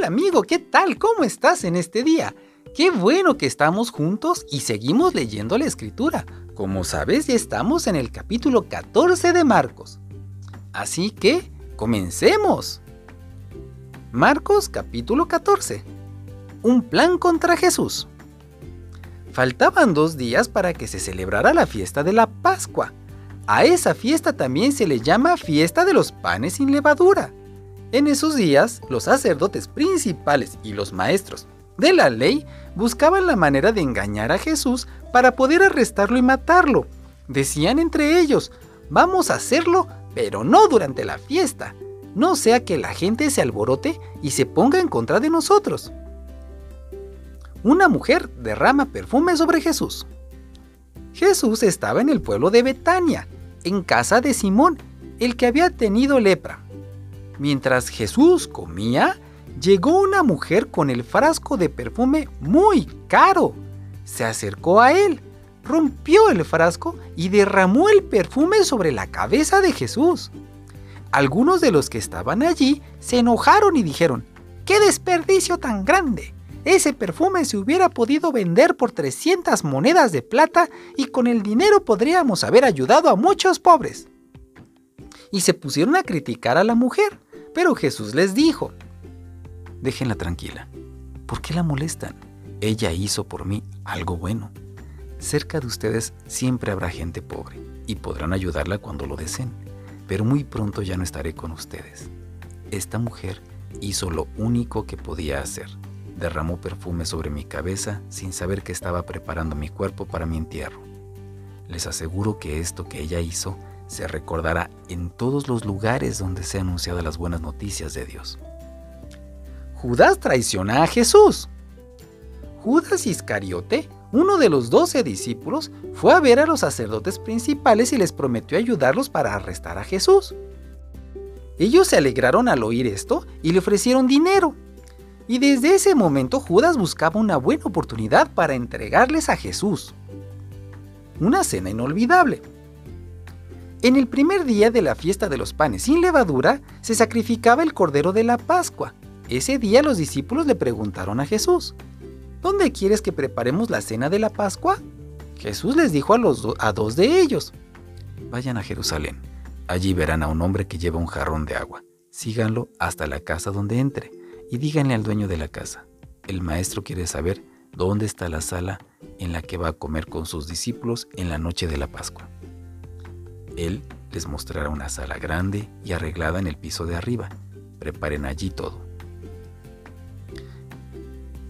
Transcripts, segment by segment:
Hola amigo, ¿qué tal? ¿Cómo estás en este día? Qué bueno que estamos juntos y seguimos leyendo la escritura. Como sabes, ya estamos en el capítulo 14 de Marcos. Así que, comencemos. Marcos capítulo 14. Un plan contra Jesús. Faltaban dos días para que se celebrara la fiesta de la Pascua. A esa fiesta también se le llama fiesta de los panes sin levadura. En esos días, los sacerdotes principales y los maestros de la ley buscaban la manera de engañar a Jesús para poder arrestarlo y matarlo. Decían entre ellos, vamos a hacerlo, pero no durante la fiesta, no sea que la gente se alborote y se ponga en contra de nosotros. Una mujer derrama perfume sobre Jesús. Jesús estaba en el pueblo de Betania, en casa de Simón, el que había tenido lepra. Mientras Jesús comía, llegó una mujer con el frasco de perfume muy caro. Se acercó a él, rompió el frasco y derramó el perfume sobre la cabeza de Jesús. Algunos de los que estaban allí se enojaron y dijeron, ¡qué desperdicio tan grande! Ese perfume se hubiera podido vender por 300 monedas de plata y con el dinero podríamos haber ayudado a muchos pobres. Y se pusieron a criticar a la mujer. Pero Jesús les dijo, déjenla tranquila, ¿por qué la molestan? Ella hizo por mí algo bueno. Cerca de ustedes siempre habrá gente pobre y podrán ayudarla cuando lo deseen, pero muy pronto ya no estaré con ustedes. Esta mujer hizo lo único que podía hacer. Derramó perfume sobre mi cabeza sin saber que estaba preparando mi cuerpo para mi entierro. Les aseguro que esto que ella hizo se recordará en todos los lugares donde se anunciado las buenas noticias de Dios. Judas traiciona a Jesús. Judas Iscariote, uno de los doce discípulos, fue a ver a los sacerdotes principales y les prometió ayudarlos para arrestar a Jesús. Ellos se alegraron al oír esto y le ofrecieron dinero. Y desde ese momento Judas buscaba una buena oportunidad para entregarles a Jesús. Una cena inolvidable. En el primer día de la fiesta de los panes sin levadura se sacrificaba el cordero de la Pascua. Ese día los discípulos le preguntaron a Jesús, ¿Dónde quieres que preparemos la cena de la Pascua? Jesús les dijo a, los dos de ellos, Vayan a Jerusalén, allí verán a un hombre que lleva un jarrón de agua. Síganlo hasta la casa donde entre y díganle al dueño de la casa, el maestro quiere saber dónde está la sala en la que va a comer con sus discípulos en la noche de la Pascua. Él les mostrará una sala grande y arreglada en el piso de arriba. Preparen allí todo.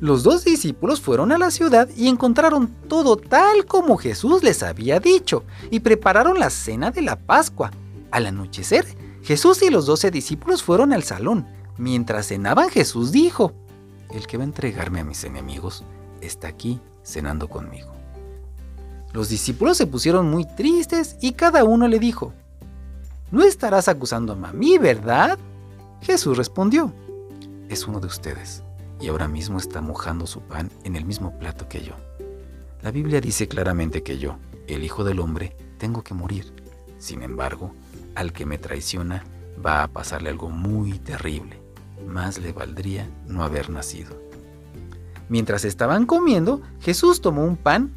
Los dos discípulos fueron a la ciudad y encontraron todo tal como Jesús les había dicho y prepararon la cena de la Pascua. Al anochecer, Jesús y los doce discípulos fueron al salón. Mientras cenaban, Jesús dijo, El que va a entregarme a mis enemigos está aquí cenando conmigo. Los discípulos se pusieron muy tristes y cada uno le dijo, ¿No estarás acusando a mí, verdad? Jesús respondió, es uno de ustedes y ahora mismo está mojando su pan en el mismo plato que yo. La Biblia dice claramente que yo, el Hijo del Hombre, tengo que morir. Sin embargo, al que me traiciona va a pasarle algo muy terrible. Más le valdría no haber nacido. Mientras estaban comiendo, Jesús tomó un pan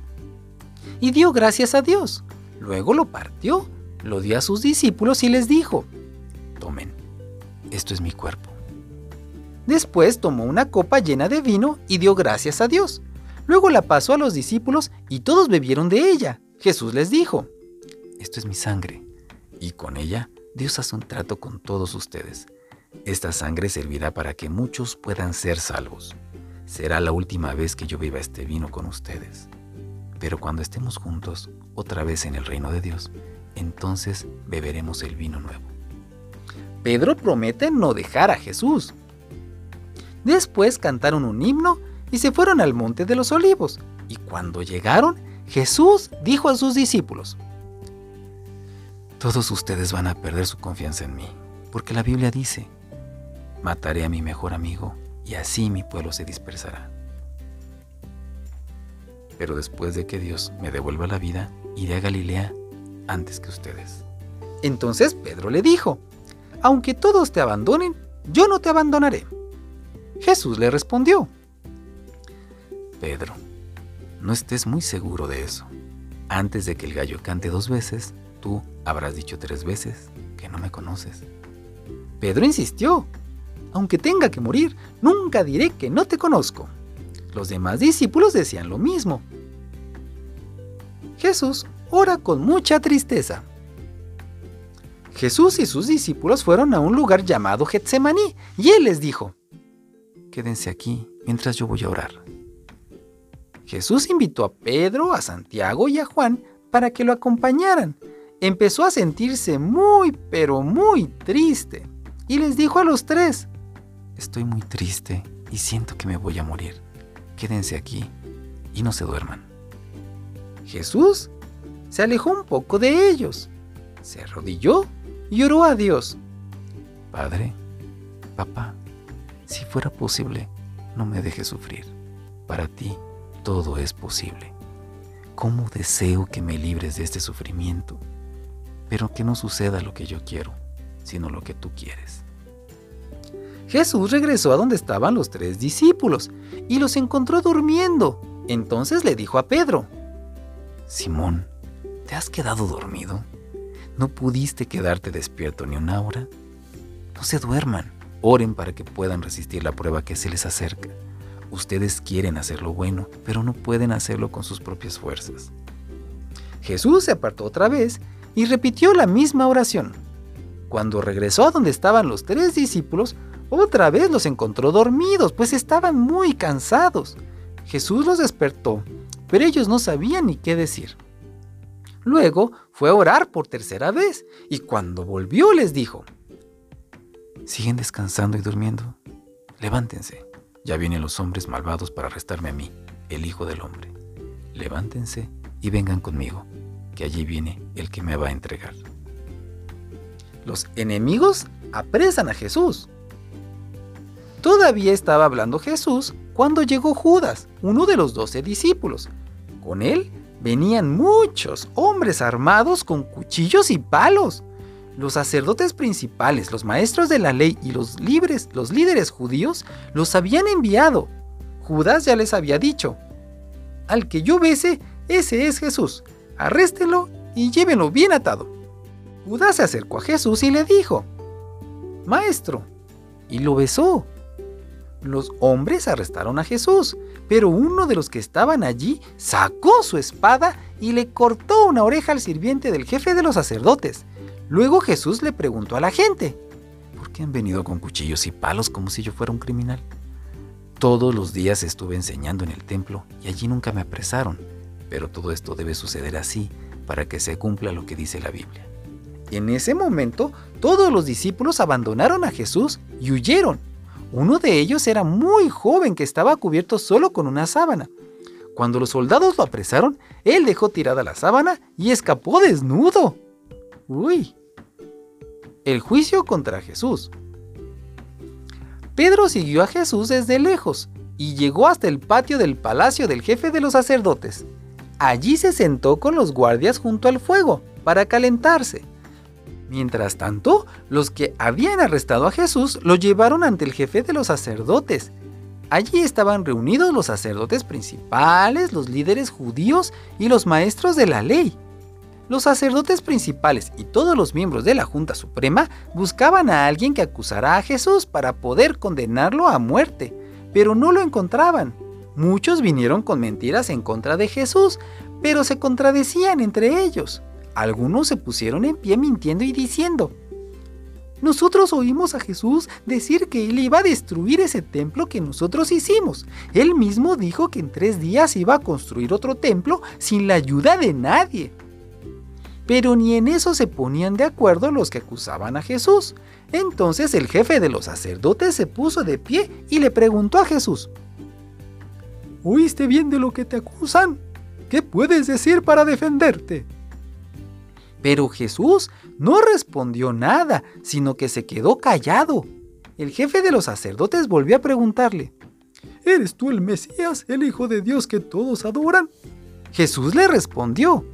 y dio gracias a Dios. Luego lo partió, lo dio a sus discípulos y les dijo, tomen, esto es mi cuerpo. Después tomó una copa llena de vino y dio gracias a Dios. Luego la pasó a los discípulos y todos bebieron de ella. Jesús les dijo, esto es mi sangre, y con ella Dios hace un trato con todos ustedes. Esta sangre servirá para que muchos puedan ser salvos. Será la última vez que yo viva este vino con ustedes. Pero cuando estemos juntos, otra vez en el reino de Dios, entonces beberemos el vino nuevo. Pedro promete no dejar a Jesús. Después cantaron un himno y se fueron al monte de los olivos. Y cuando llegaron, Jesús dijo a sus discípulos, Todos ustedes van a perder su confianza en mí, porque la Biblia dice, Mataré a mi mejor amigo y así mi pueblo se dispersará pero después de que Dios me devuelva la vida, iré a Galilea antes que ustedes. Entonces Pedro le dijo, aunque todos te abandonen, yo no te abandonaré. Jesús le respondió, Pedro, no estés muy seguro de eso. Antes de que el gallo cante dos veces, tú habrás dicho tres veces que no me conoces. Pedro insistió, aunque tenga que morir, nunca diré que no te conozco. Los demás discípulos decían lo mismo. Jesús ora con mucha tristeza. Jesús y sus discípulos fueron a un lugar llamado Getsemaní y él les dijo, Quédense aquí mientras yo voy a orar. Jesús invitó a Pedro, a Santiago y a Juan para que lo acompañaran. Empezó a sentirse muy, pero muy triste y les dijo a los tres, Estoy muy triste y siento que me voy a morir. Quédense aquí y no se duerman. Jesús se alejó un poco de ellos, se arrodilló y oró a Dios. Padre, papá, si fuera posible, no me dejes sufrir. Para ti todo es posible. ¿Cómo deseo que me libres de este sufrimiento? Pero que no suceda lo que yo quiero, sino lo que tú quieres. Jesús regresó a donde estaban los tres discípulos y los encontró durmiendo. Entonces le dijo a Pedro, Simón, ¿te has quedado dormido? ¿No pudiste quedarte despierto ni una hora? No se duerman, oren para que puedan resistir la prueba que se les acerca. Ustedes quieren hacer lo bueno, pero no pueden hacerlo con sus propias fuerzas. Jesús se apartó otra vez y repitió la misma oración. Cuando regresó a donde estaban los tres discípulos, otra vez los encontró dormidos, pues estaban muy cansados. Jesús los despertó, pero ellos no sabían ni qué decir. Luego fue a orar por tercera vez y cuando volvió les dijo, ¿siguen descansando y durmiendo? Levántense, ya vienen los hombres malvados para arrestarme a mí, el Hijo del Hombre. Levántense y vengan conmigo, que allí viene el que me va a entregar. Los enemigos apresan a Jesús. Todavía estaba hablando Jesús cuando llegó Judas, uno de los doce discípulos. Con él venían muchos hombres armados con cuchillos y palos. Los sacerdotes principales, los maestros de la ley y los libres, los líderes judíos, los habían enviado. Judas ya les había dicho, al que yo bese, ese es Jesús. Arréstelo y llévenlo bien atado. Judas se acercó a Jesús y le dijo, Maestro, y lo besó. Los hombres arrestaron a Jesús, pero uno de los que estaban allí sacó su espada y le cortó una oreja al sirviente del jefe de los sacerdotes. Luego Jesús le preguntó a la gente, ¿por qué han venido con cuchillos y palos como si yo fuera un criminal? Todos los días estuve enseñando en el templo y allí nunca me apresaron, pero todo esto debe suceder así para que se cumpla lo que dice la Biblia. En ese momento, todos los discípulos abandonaron a Jesús y huyeron. Uno de ellos era muy joven que estaba cubierto solo con una sábana. Cuando los soldados lo apresaron, él dejó tirada la sábana y escapó desnudo. Uy. El juicio contra Jesús. Pedro siguió a Jesús desde lejos y llegó hasta el patio del palacio del jefe de los sacerdotes. Allí se sentó con los guardias junto al fuego para calentarse. Mientras tanto, los que habían arrestado a Jesús lo llevaron ante el jefe de los sacerdotes. Allí estaban reunidos los sacerdotes principales, los líderes judíos y los maestros de la ley. Los sacerdotes principales y todos los miembros de la Junta Suprema buscaban a alguien que acusara a Jesús para poder condenarlo a muerte, pero no lo encontraban. Muchos vinieron con mentiras en contra de Jesús, pero se contradecían entre ellos. Algunos se pusieron en pie mintiendo y diciendo, nosotros oímos a Jesús decir que Él iba a destruir ese templo que nosotros hicimos. Él mismo dijo que en tres días iba a construir otro templo sin la ayuda de nadie. Pero ni en eso se ponían de acuerdo los que acusaban a Jesús. Entonces el jefe de los sacerdotes se puso de pie y le preguntó a Jesús, ¿Oíste bien de lo que te acusan? ¿Qué puedes decir para defenderte? Pero Jesús no respondió nada, sino que se quedó callado. El jefe de los sacerdotes volvió a preguntarle, ¿Eres tú el Mesías, el Hijo de Dios que todos adoran? Jesús le respondió,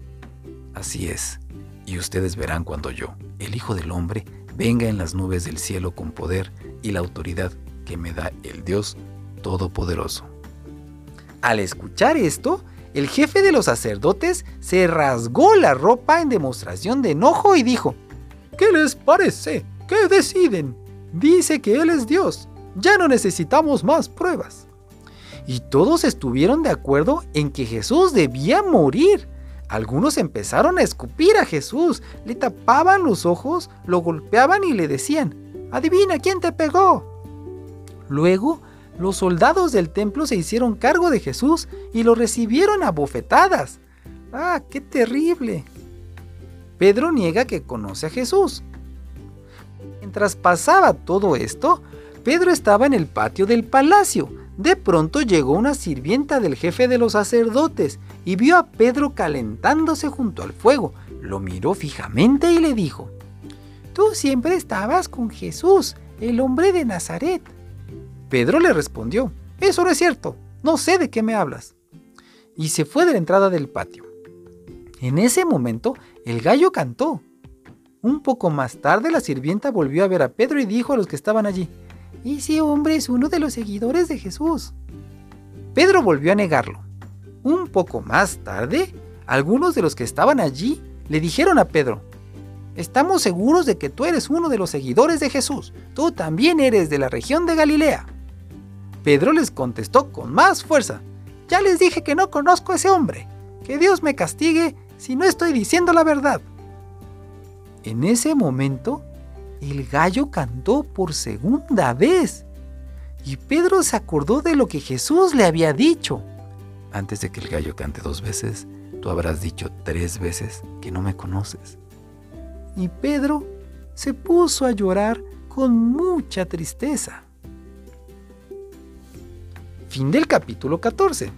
Así es, y ustedes verán cuando yo, el Hijo del Hombre, venga en las nubes del cielo con poder y la autoridad que me da el Dios Todopoderoso. Al escuchar esto, el jefe de los sacerdotes se rasgó la ropa en demostración de enojo y dijo, ¿Qué les parece? ¿Qué deciden? Dice que Él es Dios. Ya no necesitamos más pruebas. Y todos estuvieron de acuerdo en que Jesús debía morir. Algunos empezaron a escupir a Jesús, le tapaban los ojos, lo golpeaban y le decían, Adivina quién te pegó. Luego los soldados del templo se hicieron cargo de Jesús y lo recibieron a bofetadas. ¡Ah, qué terrible! Pedro niega que conoce a Jesús. Mientras pasaba todo esto, Pedro estaba en el patio del palacio. De pronto llegó una sirvienta del jefe de los sacerdotes y vio a Pedro calentándose junto al fuego. Lo miró fijamente y le dijo, Tú siempre estabas con Jesús, el hombre de Nazaret. Pedro le respondió, Eso no es cierto, no sé de qué me hablas. Y se fue de la entrada del patio. En ese momento, el gallo cantó. Un poco más tarde, la sirvienta volvió a ver a Pedro y dijo a los que estaban allí, Ese hombre es uno de los seguidores de Jesús. Pedro volvió a negarlo. Un poco más tarde, algunos de los que estaban allí le dijeron a Pedro, Estamos seguros de que tú eres uno de los seguidores de Jesús. Tú también eres de la región de Galilea. Pedro les contestó con más fuerza, ya les dije que no conozco a ese hombre, que Dios me castigue si no estoy diciendo la verdad. En ese momento, el gallo cantó por segunda vez y Pedro se acordó de lo que Jesús le había dicho. Antes de que el gallo cante dos veces, tú habrás dicho tres veces que no me conoces. Y Pedro se puso a llorar con mucha tristeza. Fin del capítulo 14.